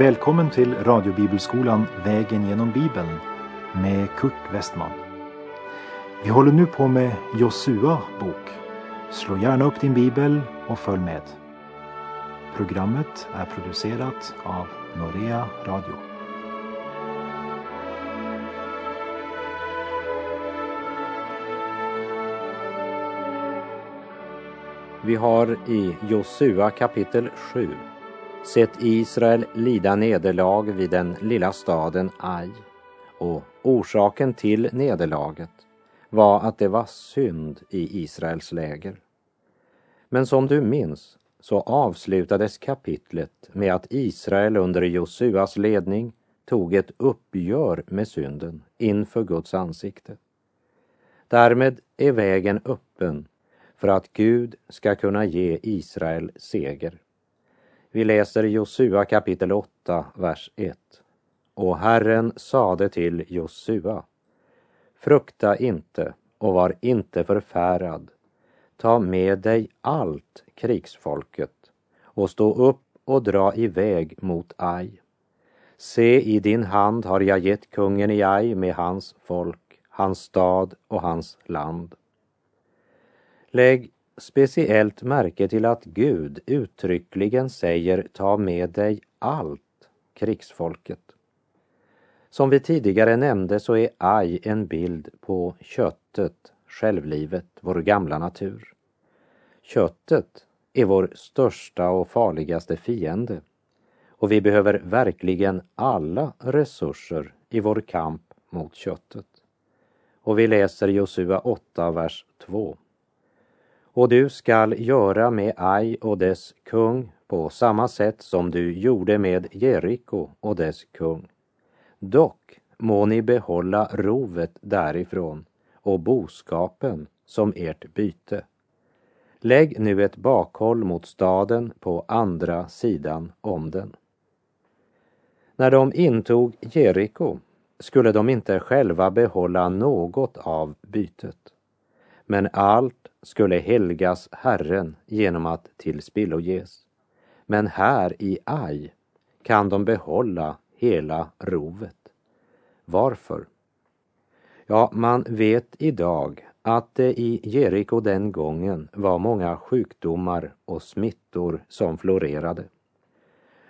Välkommen till radiobibelskolan Vägen genom Bibeln med Kurt Westman. Vi håller nu på med Josua bok. Slå gärna upp din bibel och följ med. Programmet är producerat av Norea Radio. Vi har i Josua kapitel 7 sett Israel lida nederlag vid den lilla staden Ai och orsaken till nederlaget var att det var synd i Israels läger. Men som du minns så avslutades kapitlet med att Israel under Josuas ledning tog ett uppgör med synden inför Guds ansikte. Därmed är vägen öppen för att Gud ska kunna ge Israel seger. Vi läser Josua kapitel 8, vers 1. Och Herren sade till Josua, frukta inte och var inte förfärad. Ta med dig allt krigsfolket och stå upp och dra iväg mot aj. Se, i din hand har jag gett kungen i aj med hans folk, hans stad och hans land. Lägg speciellt märke till att Gud uttryckligen säger ta med dig allt krigsfolket. Som vi tidigare nämnde så är Aj en bild på köttet, självlivet, vår gamla natur. Köttet är vår största och farligaste fiende och vi behöver verkligen alla resurser i vår kamp mot köttet. Och vi läser Josua 8, vers 2. Och du skall göra med Ai och dess kung på samma sätt som du gjorde med Jeriko och dess kung. Dock må ni behålla rovet därifrån och boskapen som ert byte. Lägg nu ett bakhåll mot staden på andra sidan om den. När de intog Jeriko skulle de inte själva behålla något av bytet. Men allt skulle helgas Herren genom att tillspilloges. Men här i Aj kan de behålla hela rovet. Varför? Ja, man vet idag att det i Jeriko den gången var många sjukdomar och smittor som florerade.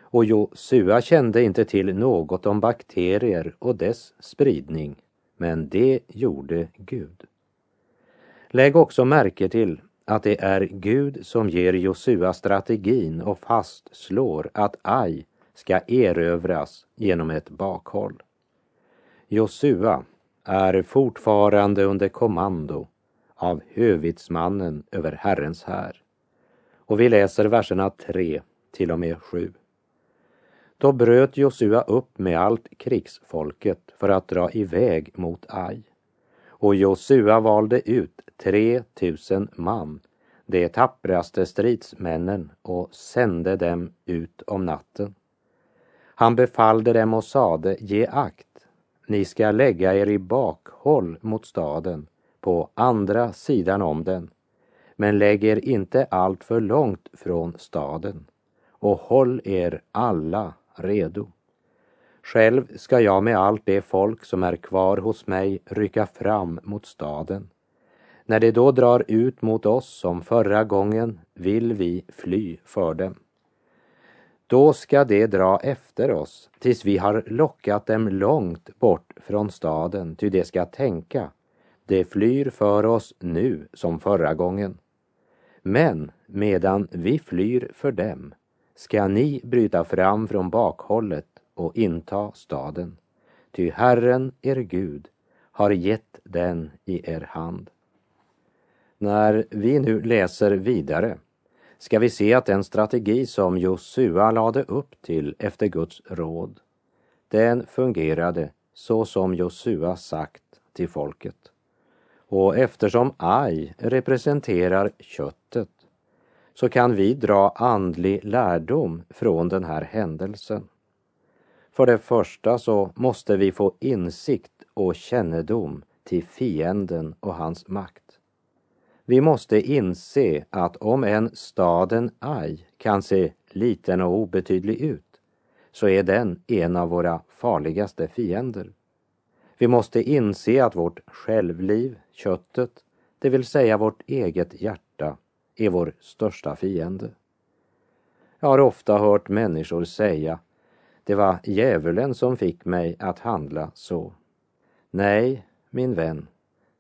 Och Josua kände inte till något om bakterier och dess spridning, men det gjorde Gud. Lägg också märke till att det är Gud som ger Josua strategin och fastslår att Aj ska erövras genom ett bakhåll. Josua är fortfarande under kommando av hövitsmannen över Herrens här. Och vi läser verserna 3 till och med 7. Då bröt Josua upp med allt krigsfolket för att dra iväg mot Aj. Och Josua valde ut 3000 man, de tappraste stridsmännen, och sände dem ut om natten. Han befallde dem och sade, ge akt, ni ska lägga er i bakhåll mot staden, på andra sidan om den, men lägg er inte allt för långt från staden, och håll er alla redo. Själv ska jag med allt det folk som är kvar hos mig rycka fram mot staden. När de då drar ut mot oss som förra gången vill vi fly för dem. Då ska de dra efter oss tills vi har lockat dem långt bort från staden, ty de ska tänka, de flyr för oss nu som förra gången. Men medan vi flyr för dem ska ni bryta fram från bakhållet och inta staden, ty Herren, er Gud, har gett den i er hand. När vi nu läser vidare ska vi se att den strategi som Josua lade upp till efter Guds råd, den fungerade så som Josua sagt till folket. Och eftersom Aj representerar köttet så kan vi dra andlig lärdom från den här händelsen. För det första så måste vi få insikt och kännedom till fienden och hans makt. Vi måste inse att om en staden Aj kan se liten och obetydlig ut, så är den en av våra farligaste fiender. Vi måste inse att vårt självliv, köttet, det vill säga vårt eget hjärta, är vår största fiende. Jag har ofta hört människor säga, det var djävulen som fick mig att handla så. Nej, min vän,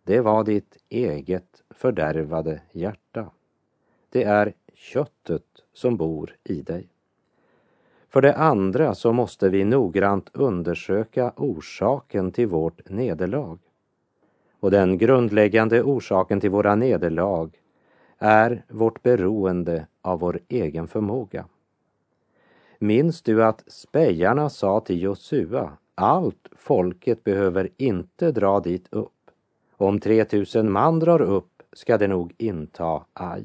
det var ditt eget fördärvade hjärta. Det är köttet som bor i dig. För det andra så måste vi noggrant undersöka orsaken till vårt nederlag. Och den grundläggande orsaken till våra nederlag är vårt beroende av vår egen förmåga. Minns du att spejarna sa till Josua, allt folket behöver inte dra dit upp. Om 3000 man drar upp ska det nog inta Aj.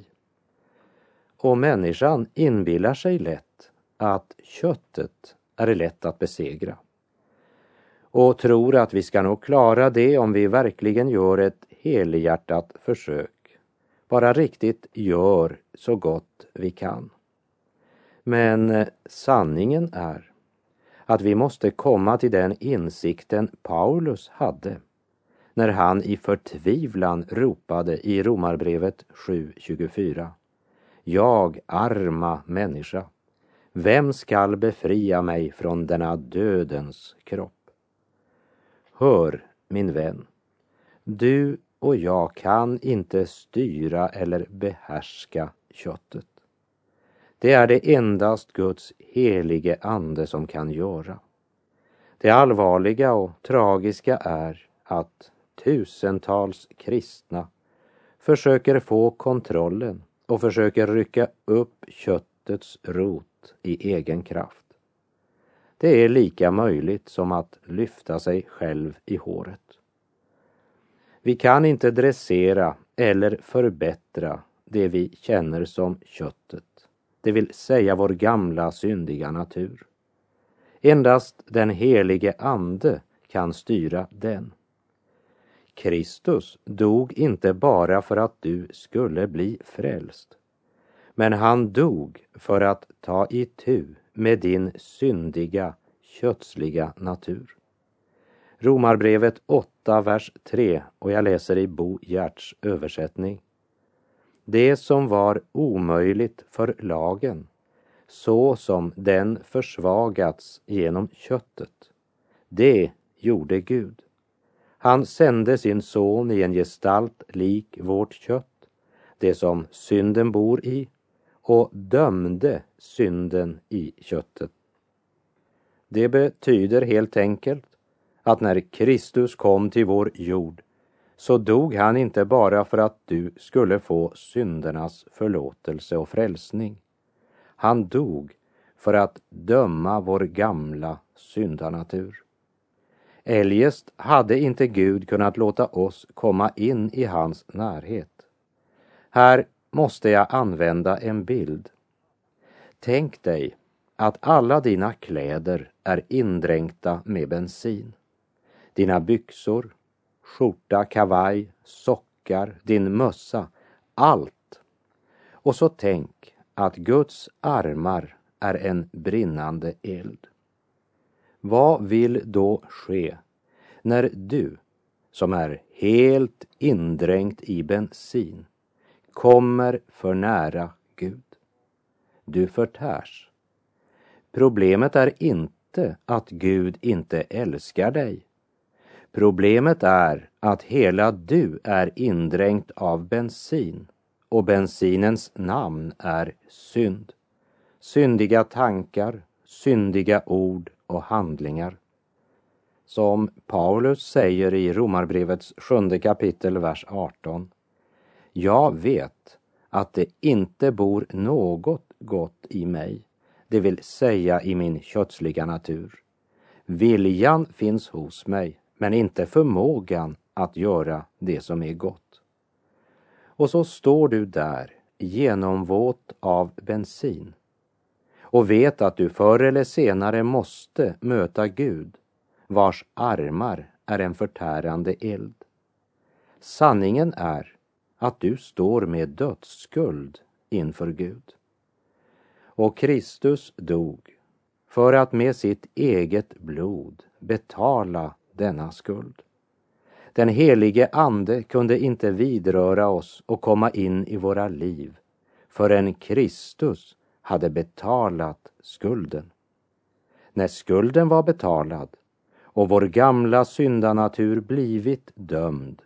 Och människan inbillar sig lätt att köttet är lätt att besegra och tror att vi ska nog klara det om vi verkligen gör ett helhjärtat försök. Bara riktigt gör så gott vi kan. Men eh, sanningen är att vi måste komma till den insikten Paulus hade när han i förtvivlan ropade i Romarbrevet 7.24. Jag, arma människa, vem skall befria mig från denna dödens kropp? Hör, min vän, du och jag kan inte styra eller behärska köttet. Det är det endast Guds helige ande som kan göra. Det allvarliga och tragiska är att tusentals kristna försöker få kontrollen och försöker rycka upp köttets rot i egen kraft. Det är lika möjligt som att lyfta sig själv i håret. Vi kan inte dressera eller förbättra det vi känner som köttet, det vill säga vår gamla syndiga natur. Endast den helige Ande kan styra den. Kristus dog inte bara för att du skulle bli frälst, men han dog för att ta itu med din syndiga, kötsliga natur. Romarbrevet 8, vers 3 och jag läser i Bo Gerts översättning. Det som var omöjligt för lagen, så som den försvagats genom köttet, det gjorde Gud. Han sände sin son i en gestalt lik vårt kött, det som synden bor i, och dömde synden i köttet. Det betyder helt enkelt att när Kristus kom till vår jord så dog han inte bara för att du skulle få syndernas förlåtelse och frälsning. Han dog för att döma vår gamla syndanatur. Eljest hade inte Gud kunnat låta oss komma in i hans närhet. Här måste jag använda en bild. Tänk dig att alla dina kläder är indränkta med bensin. Dina byxor, skjorta, kavaj, sockar, din mössa, allt. Och så tänk att Guds armar är en brinnande eld. Vad vill då ske när du, som är helt indränkt i bensin, kommer för nära Gud? Du förtärs. Problemet är inte att Gud inte älskar dig. Problemet är att hela du är indränkt av bensin och bensinens namn är synd. Syndiga tankar, syndiga ord och handlingar. Som Paulus säger i Romarbrevets sjunde kapitel, vers 18. Jag vet att det inte bor något gott i mig, det vill säga i min kötsliga natur. Viljan finns hos mig, men inte förmågan att göra det som är gott. Och så står du där, genomvåt av bensin och vet att du förr eller senare måste möta Gud, vars armar är en förtärande eld. Sanningen är att du står med dödsskuld inför Gud. Och Kristus dog för att med sitt eget blod betala denna skuld. Den helige Ande kunde inte vidröra oss och komma in i våra liv förrän Kristus hade betalat skulden. När skulden var betalad och vår gamla syndanatur blivit dömd,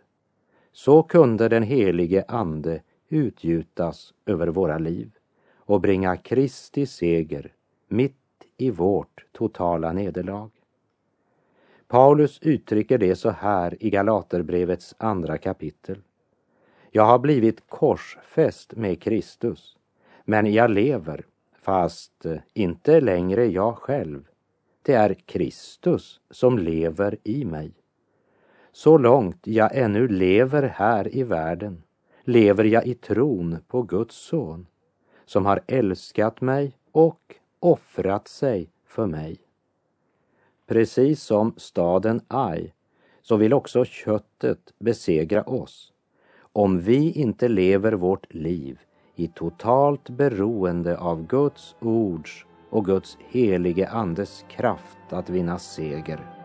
så kunde den helige Ande utgjutas över våra liv och bringa Kristi seger mitt i vårt totala nederlag. Paulus uttrycker det så här i Galaterbrevets andra kapitel. Jag har blivit korsfäst med Kristus, men jag lever, fast inte längre jag själv. Det är Kristus som lever i mig. Så långt jag ännu lever här i världen lever jag i tron på Guds son, som har älskat mig och offrat sig för mig. Precis som staden Ai så vill också köttet besegra oss om vi inte lever vårt liv i totalt beroende av Guds ords och Guds helige Andes kraft att vinna seger.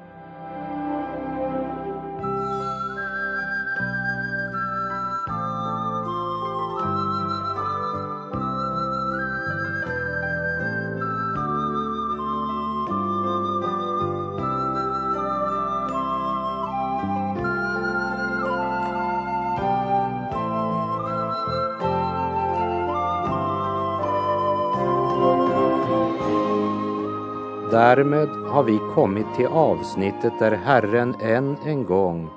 Därmed har vi kommit till avsnittet där Herren än en gång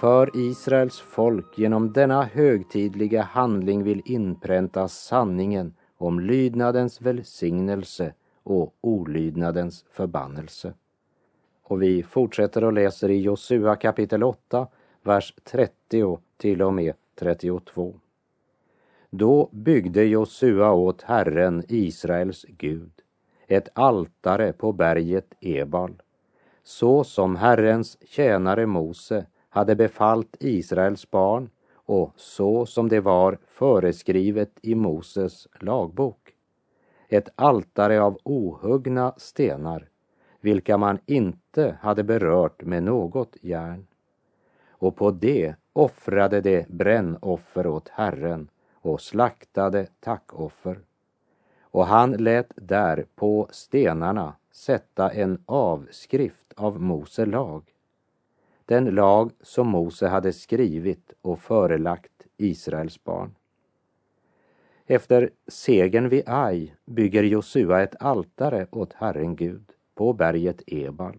för Israels folk genom denna högtidliga handling vill inpränta sanningen om lydnadens välsignelse och olydnadens förbannelse. Och vi fortsätter och läser i Josua kapitel 8, vers 30 till och med 32. Då byggde Josua åt Herren, Israels Gud, ett altare på berget Ebal, så som Herrens tjänare Mose hade befallt Israels barn och så som det var föreskrivet i Moses lagbok. Ett altare av ohuggna stenar, vilka man inte hade berört med något järn. Och på det offrade de brännoffer åt Herren och slaktade tackoffer och han lät där på stenarna sätta en avskrift av Mose lag. Den lag som Mose hade skrivit och förelagt Israels barn. Efter segern vid Ai bygger Josua ett altare åt Herren Gud på berget Ebal.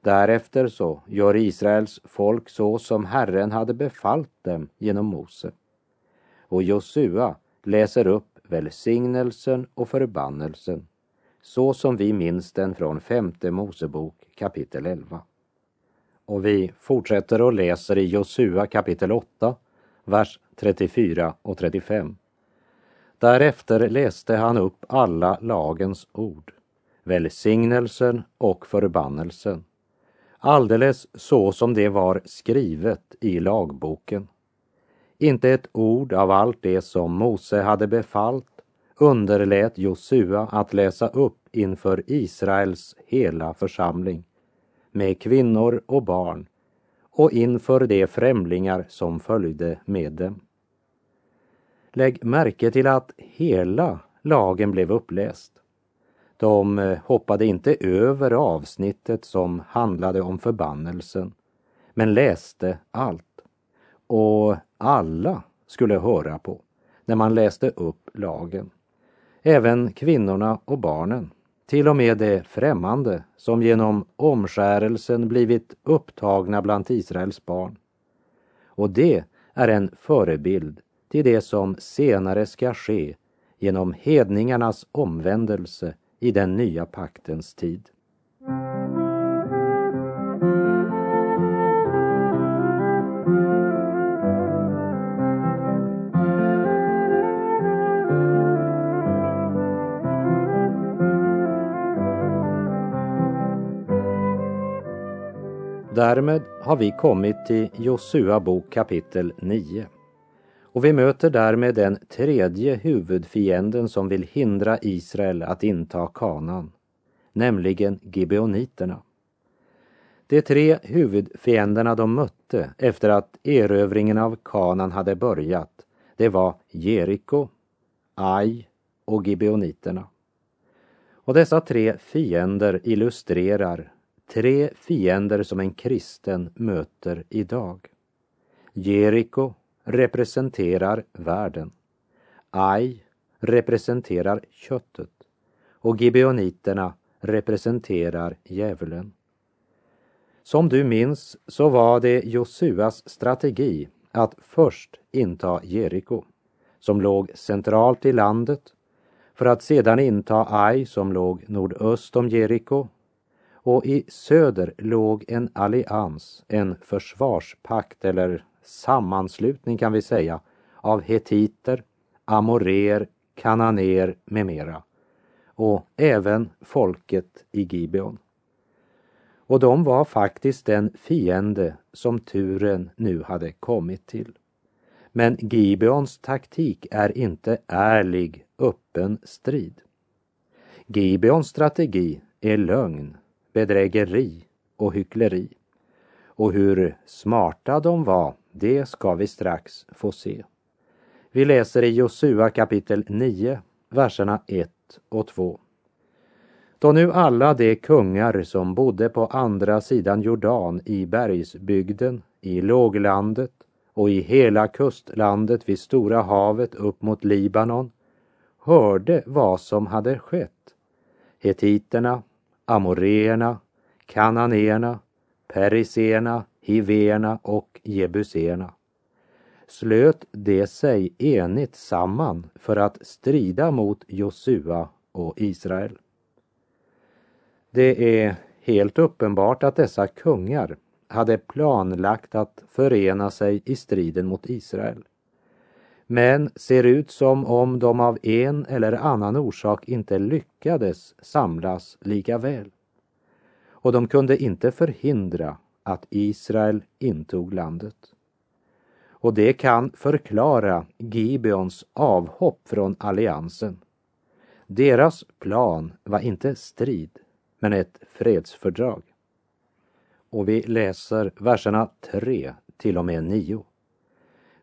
Därefter så gör Israels folk så som Herren hade befallt dem genom Mose. Och Josua läser upp välsignelsen och förbannelsen, så som vi minns den från femte Mosebok kapitel 11. Och vi fortsätter och läser i Josua kapitel 8, vers 34 och 35. Därefter läste han upp alla lagens ord, välsignelsen och förbannelsen, alldeles så som det var skrivet i lagboken. Inte ett ord av allt det som Mose hade befallt underlät Josua att läsa upp inför Israels hela församling med kvinnor och barn och inför de främlingar som följde med dem. Lägg märke till att hela lagen blev uppläst. De eh, hoppade inte över avsnittet som handlade om förbannelsen, men läste allt. Och alla skulle höra på när man läste upp lagen. Även kvinnorna och barnen, till och med de främmande som genom omskärelsen blivit upptagna bland Israels barn. Och det är en förebild till det som senare ska ske genom hedningarnas omvändelse i den nya paktens tid. Därmed har vi kommit till Josua bok kapitel 9. Och vi möter därmed den tredje huvudfienden som vill hindra Israel att inta kanan, nämligen gibeoniterna. De tre huvudfienderna de mötte efter att erövringen av Kanan hade börjat, det var Jeriko, Ai och gibeoniterna. Och dessa tre fiender illustrerar tre fiender som en kristen möter idag. Jeriko representerar världen. Ai representerar köttet och gibeoniterna representerar djävulen. Som du minns så var det Josuas strategi att först inta Jeriko, som låg centralt i landet, för att sedan inta Ai som låg nordöst om Jeriko och i söder låg en allians, en försvarspakt eller sammanslutning kan vi säga, av hetiter, amorer, kananer med mera och även folket i Gibeon. Och de var faktiskt den fiende som turen nu hade kommit till. Men Gibeons taktik är inte ärlig, öppen strid. Gibeons strategi är lögn, bedrägeri och hyckleri. Och hur smarta de var, det ska vi strax få se. Vi läser i Josua kapitel 9, verserna 1 och 2. Då nu alla de kungar som bodde på andra sidan Jordan i bergsbygden, i låglandet och i hela kustlandet vid Stora havet upp mot Libanon hörde vad som hade skett. Hetiterna, amoreerna, kananéerna, Periseerna, hiverna och Jebuséerna, slöt de sig enigt samman för att strida mot Josua och Israel. Det är helt uppenbart att dessa kungar hade planlagt att förena sig i striden mot Israel. Men ser ut som om de av en eller annan orsak inte lyckades samlas lika väl. Och de kunde inte förhindra att Israel intog landet. Och det kan förklara Gibeons avhopp från alliansen. Deras plan var inte strid, men ett fredsfördrag. Och vi läser verserna 3 till och med 9.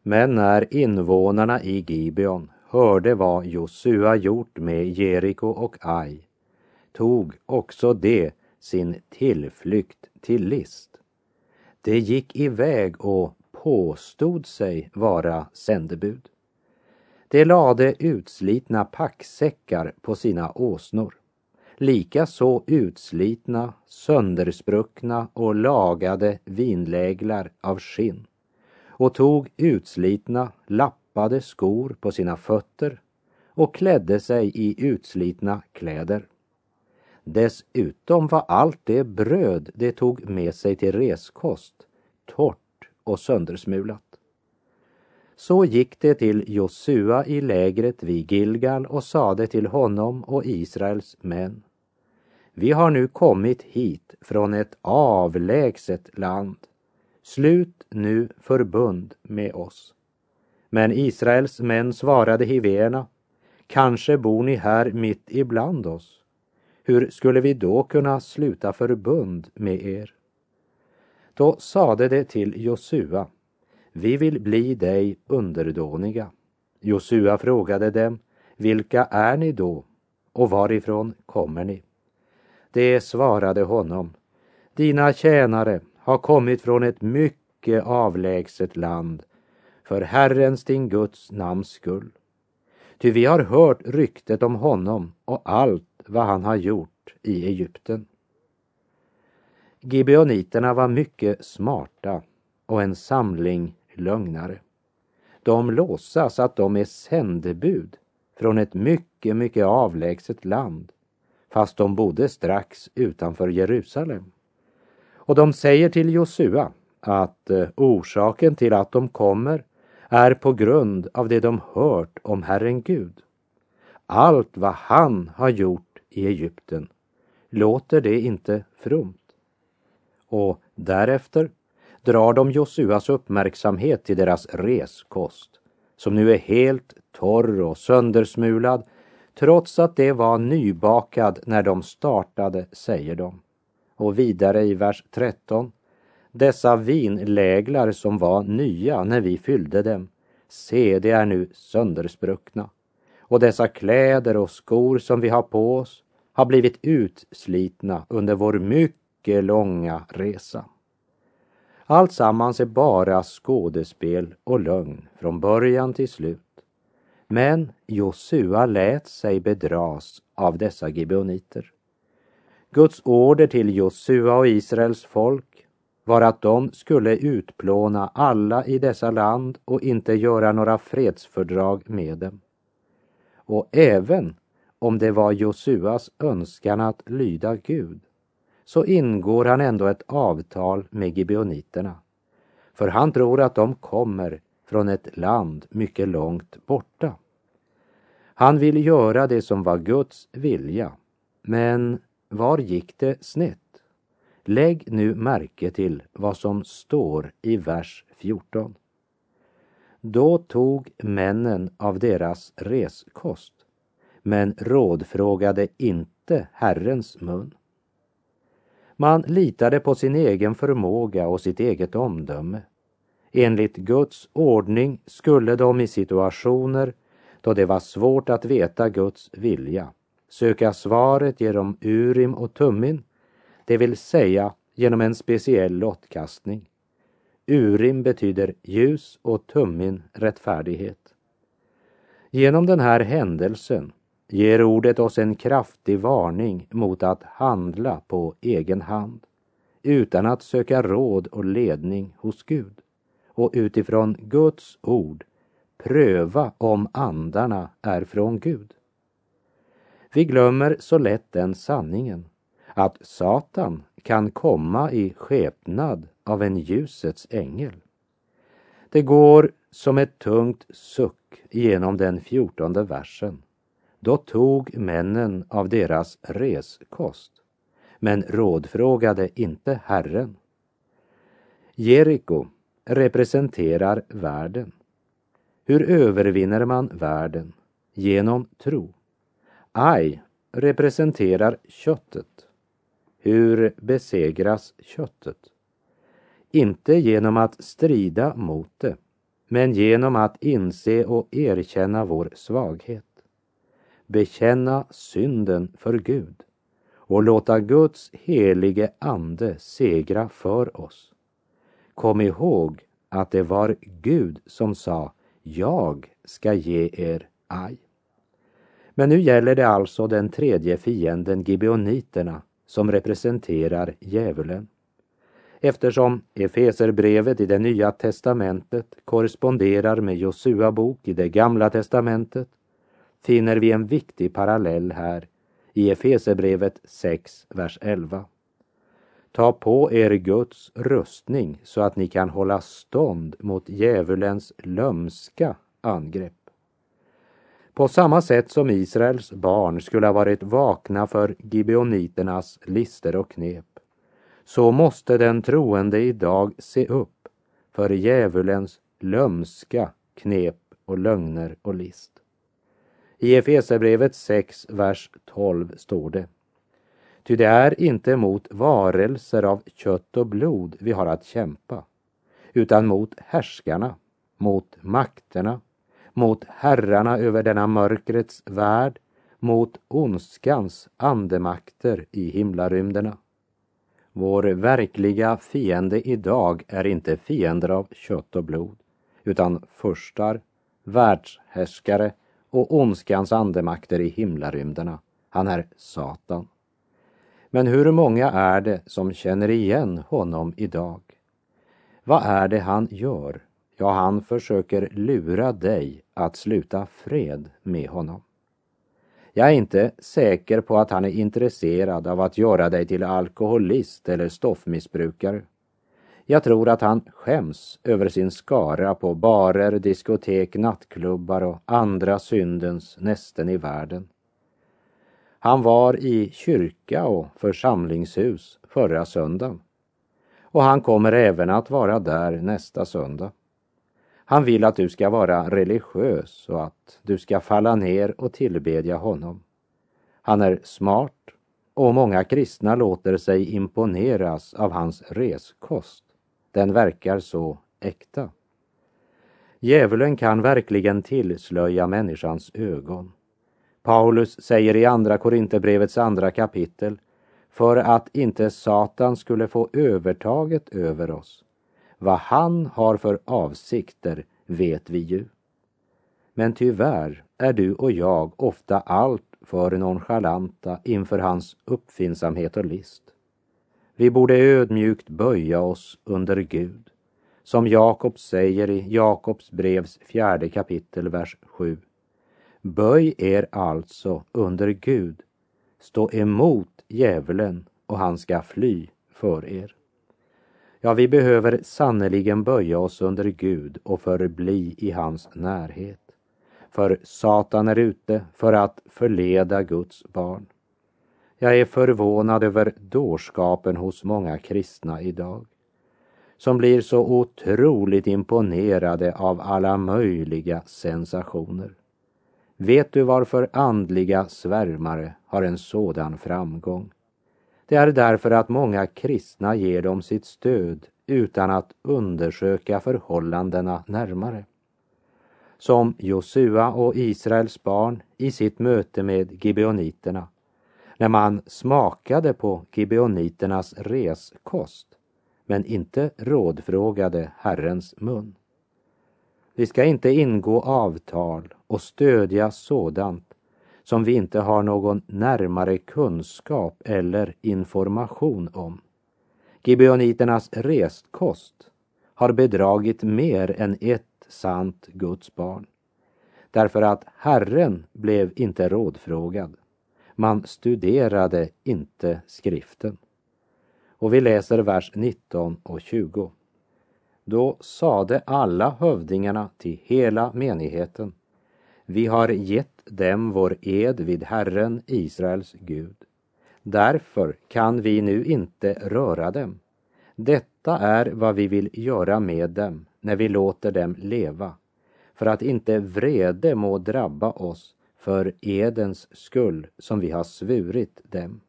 Men när invånarna i Gibeon hörde vad Josua gjort med Jeriko och Ai tog också de sin tillflykt till list. De gick iväg och påstod sig vara sändebud. De lade utslitna packsäckar på sina åsnor likaså utslitna, sönderspruckna och lagade vinläglar av skinn och tog utslitna, lappade skor på sina fötter och klädde sig i utslitna kläder. Dessutom var allt det bröd de tog med sig till reskost torrt och söndersmulat. Så gick det till Josua i lägret vid Gilgal och sade till honom och Israels män. Vi har nu kommit hit från ett avlägset land. Slut nu förbund med oss. Men Israels män svarade hivéerna, Kanske bor ni här mitt ibland oss. Hur skulle vi då kunna sluta förbund med er? Då sade det till Josua. Vi vill bli dig underdåniga. Josua frågade dem. Vilka är ni då och varifrån kommer ni? Det svarade honom. Dina tjänare har kommit från ett mycket avlägset land för Herrens din Guds namns skull. Ty vi har hört ryktet om honom och allt vad han har gjort i Egypten. Gibeoniterna var mycket smarta och en samling lögnare. De låtsas att de är sändebud från ett mycket, mycket avlägset land fast de bodde strax utanför Jerusalem. Och de säger till Josua att eh, orsaken till att de kommer är på grund av det de hört om Herren Gud. Allt vad han har gjort i Egypten låter det inte fromt. Och därefter drar de Josuas uppmärksamhet till deras reskost som nu är helt torr och söndersmulad trots att det var nybakad när de startade, säger de. Och vidare i vers 13. Dessa vinläglar som var nya när vi fyllde dem, se, de är nu sönderspruckna. Och dessa kläder och skor som vi har på oss har blivit utslitna under vår mycket långa resa. Allt sammans är bara skådespel och lögn från början till slut. Men Josua lät sig bedras av dessa gibeoniter. Guds order till Josua och Israels folk var att de skulle utplåna alla i dessa land och inte göra några fredsfördrag med dem. Och även om det var Josuas önskan att lyda Gud så ingår han ändå ett avtal med gibeoniterna. För han tror att de kommer från ett land mycket långt borta. Han vill göra det som var Guds vilja. Men var gick det snett? Lägg nu märke till vad som står i vers 14. Då tog männen av deras reskost, men rådfrågade inte Herrens mun. Man litade på sin egen förmåga och sitt eget omdöme. Enligt Guds ordning skulle de i situationer då det var svårt att veta Guds vilja söka svaret genom Urim och Tummin, det vill säga genom en speciell lottkastning. Urim betyder ljus och Tummin rättfärdighet. Genom den här händelsen ger ordet oss en kraftig varning mot att handla på egen hand utan att söka råd och ledning hos Gud och utifrån Guds ord pröva om andarna är från Gud. Vi glömmer så lätt den sanningen att Satan kan komma i skepnad av en ljusets ängel. Det går som ett tungt suck genom den fjortonde versen då tog männen av deras reskost, men rådfrågade inte Herren. Jeriko representerar världen. Hur övervinner man världen? Genom tro. Aj representerar köttet. Hur besegras köttet? Inte genom att strida mot det, men genom att inse och erkänna vår svaghet bekänna synden för Gud och låta Guds helige ande segra för oss. Kom ihåg att det var Gud som sa jag ska ge er aj. Men nu gäller det alltså den tredje fienden, gibeoniterna, som representerar djävulen. Eftersom Efeserbrevet i det nya testamentet korresponderar med Josua bok i det gamla testamentet finner vi en viktig parallell här i Efeserbrevet 6, vers 11. Ta på er Guds rustning så att ni kan hålla stånd mot djävulens lömska angrepp. På samma sätt som Israels barn skulle ha varit vakna för gibeoniternas lister och knep, så måste den troende idag se upp för djävulens lömska knep och lögner och list. I Efesierbrevet 6, vers 12 står det. Ty det är inte mot varelser av kött och blod vi har att kämpa, utan mot härskarna, mot makterna, mot herrarna över denna mörkrets värld, mot ondskans andemakter i himlarymderna. Vår verkliga fiende idag är inte fiender av kött och blod, utan furstar, världshärskare och ondskans andemakter i himlarymderna. Han är Satan. Men hur många är det som känner igen honom idag? Vad är det han gör? Ja, han försöker lura dig att sluta fred med honom. Jag är inte säker på att han är intresserad av att göra dig till alkoholist eller stoffmissbrukare. Jag tror att han skäms över sin skara på barer, diskotek, nattklubbar och andra syndens nästen i världen. Han var i kyrka och församlingshus förra söndagen och han kommer även att vara där nästa söndag. Han vill att du ska vara religiös och att du ska falla ner och tillbedja honom. Han är smart och många kristna låter sig imponeras av hans reskost. Den verkar så äkta. Djävulen kan verkligen tillslöja människans ögon. Paulus säger i Andra Korinthierbrevets andra kapitel för att inte Satan skulle få övertaget över oss. Vad han har för avsikter vet vi ju. Men tyvärr är du och jag ofta allt för nonchalanta inför hans uppfinnsamhet och list. Vi borde ödmjukt böja oss under Gud, som Jakob säger i Jakobs brevs fjärde kapitel, vers 7. Böj er alltså under Gud, stå emot djävulen och han ska fly för er. Ja, vi behöver sannerligen böja oss under Gud och förbli i hans närhet. För Satan är ute för att förleda Guds barn. Jag är förvånad över dårskapen hos många kristna idag som blir så otroligt imponerade av alla möjliga sensationer. Vet du varför andliga svärmare har en sådan framgång? Det är därför att många kristna ger dem sitt stöd utan att undersöka förhållandena närmare. Som Josua och Israels barn i sitt möte med gibeoniterna. När man smakade på gibeoniternas reskost men inte rådfrågade Herrens mun. Vi ska inte ingå avtal och stödja sådant som vi inte har någon närmare kunskap eller information om. Gibeoniternas restkost har bedragit mer än ett sant Guds barn. Därför att Herren blev inte rådfrågad. Man studerade inte skriften. Och vi läser vers 19 och 20. Då sade alla hövdingarna till hela menigheten. Vi har gett dem vår ed vid Herren, Israels Gud. Därför kan vi nu inte röra dem. Detta är vad vi vill göra med dem när vi låter dem leva, för att inte vrede må drabba oss för edens skull som vi har svurit dem.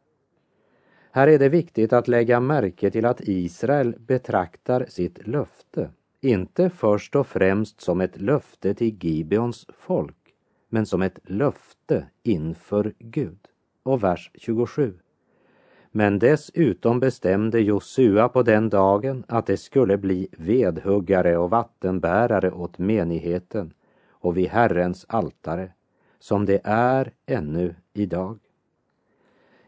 Här är det viktigt att lägga märke till att Israel betraktar sitt löfte inte först och främst som ett löfte till Gibeons folk, men som ett löfte inför Gud. Och vers 27. Men dessutom bestämde Josua på den dagen att det skulle bli vedhuggare och vattenbärare åt menigheten och vid Herrens altare, som det är ännu idag.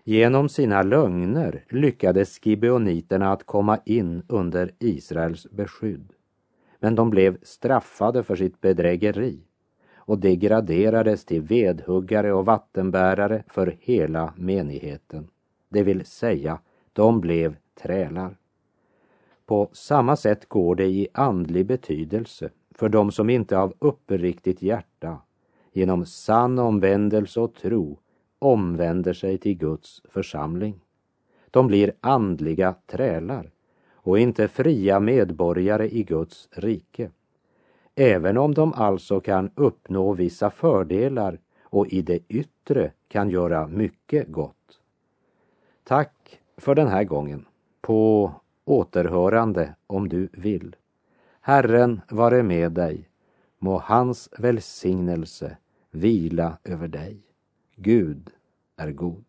Genom sina lögner lyckades gibeoniterna att komma in under Israels beskydd. Men de blev straffade för sitt bedrägeri och degraderades till vedhuggare och vattenbärare för hela menigheten. Det vill säga, de blev trälar. På samma sätt går det i andlig betydelse för de som inte av uppriktigt hjärta genom sann omvändelse och tro omvänder sig till Guds församling. De blir andliga trälar och inte fria medborgare i Guds rike. Även om de alltså kan uppnå vissa fördelar och i det yttre kan göra mycket gott. Tack för den här gången. På återhörande om du vill. Herren vare med dig. Må hans välsignelse vila över dig. Gud är god.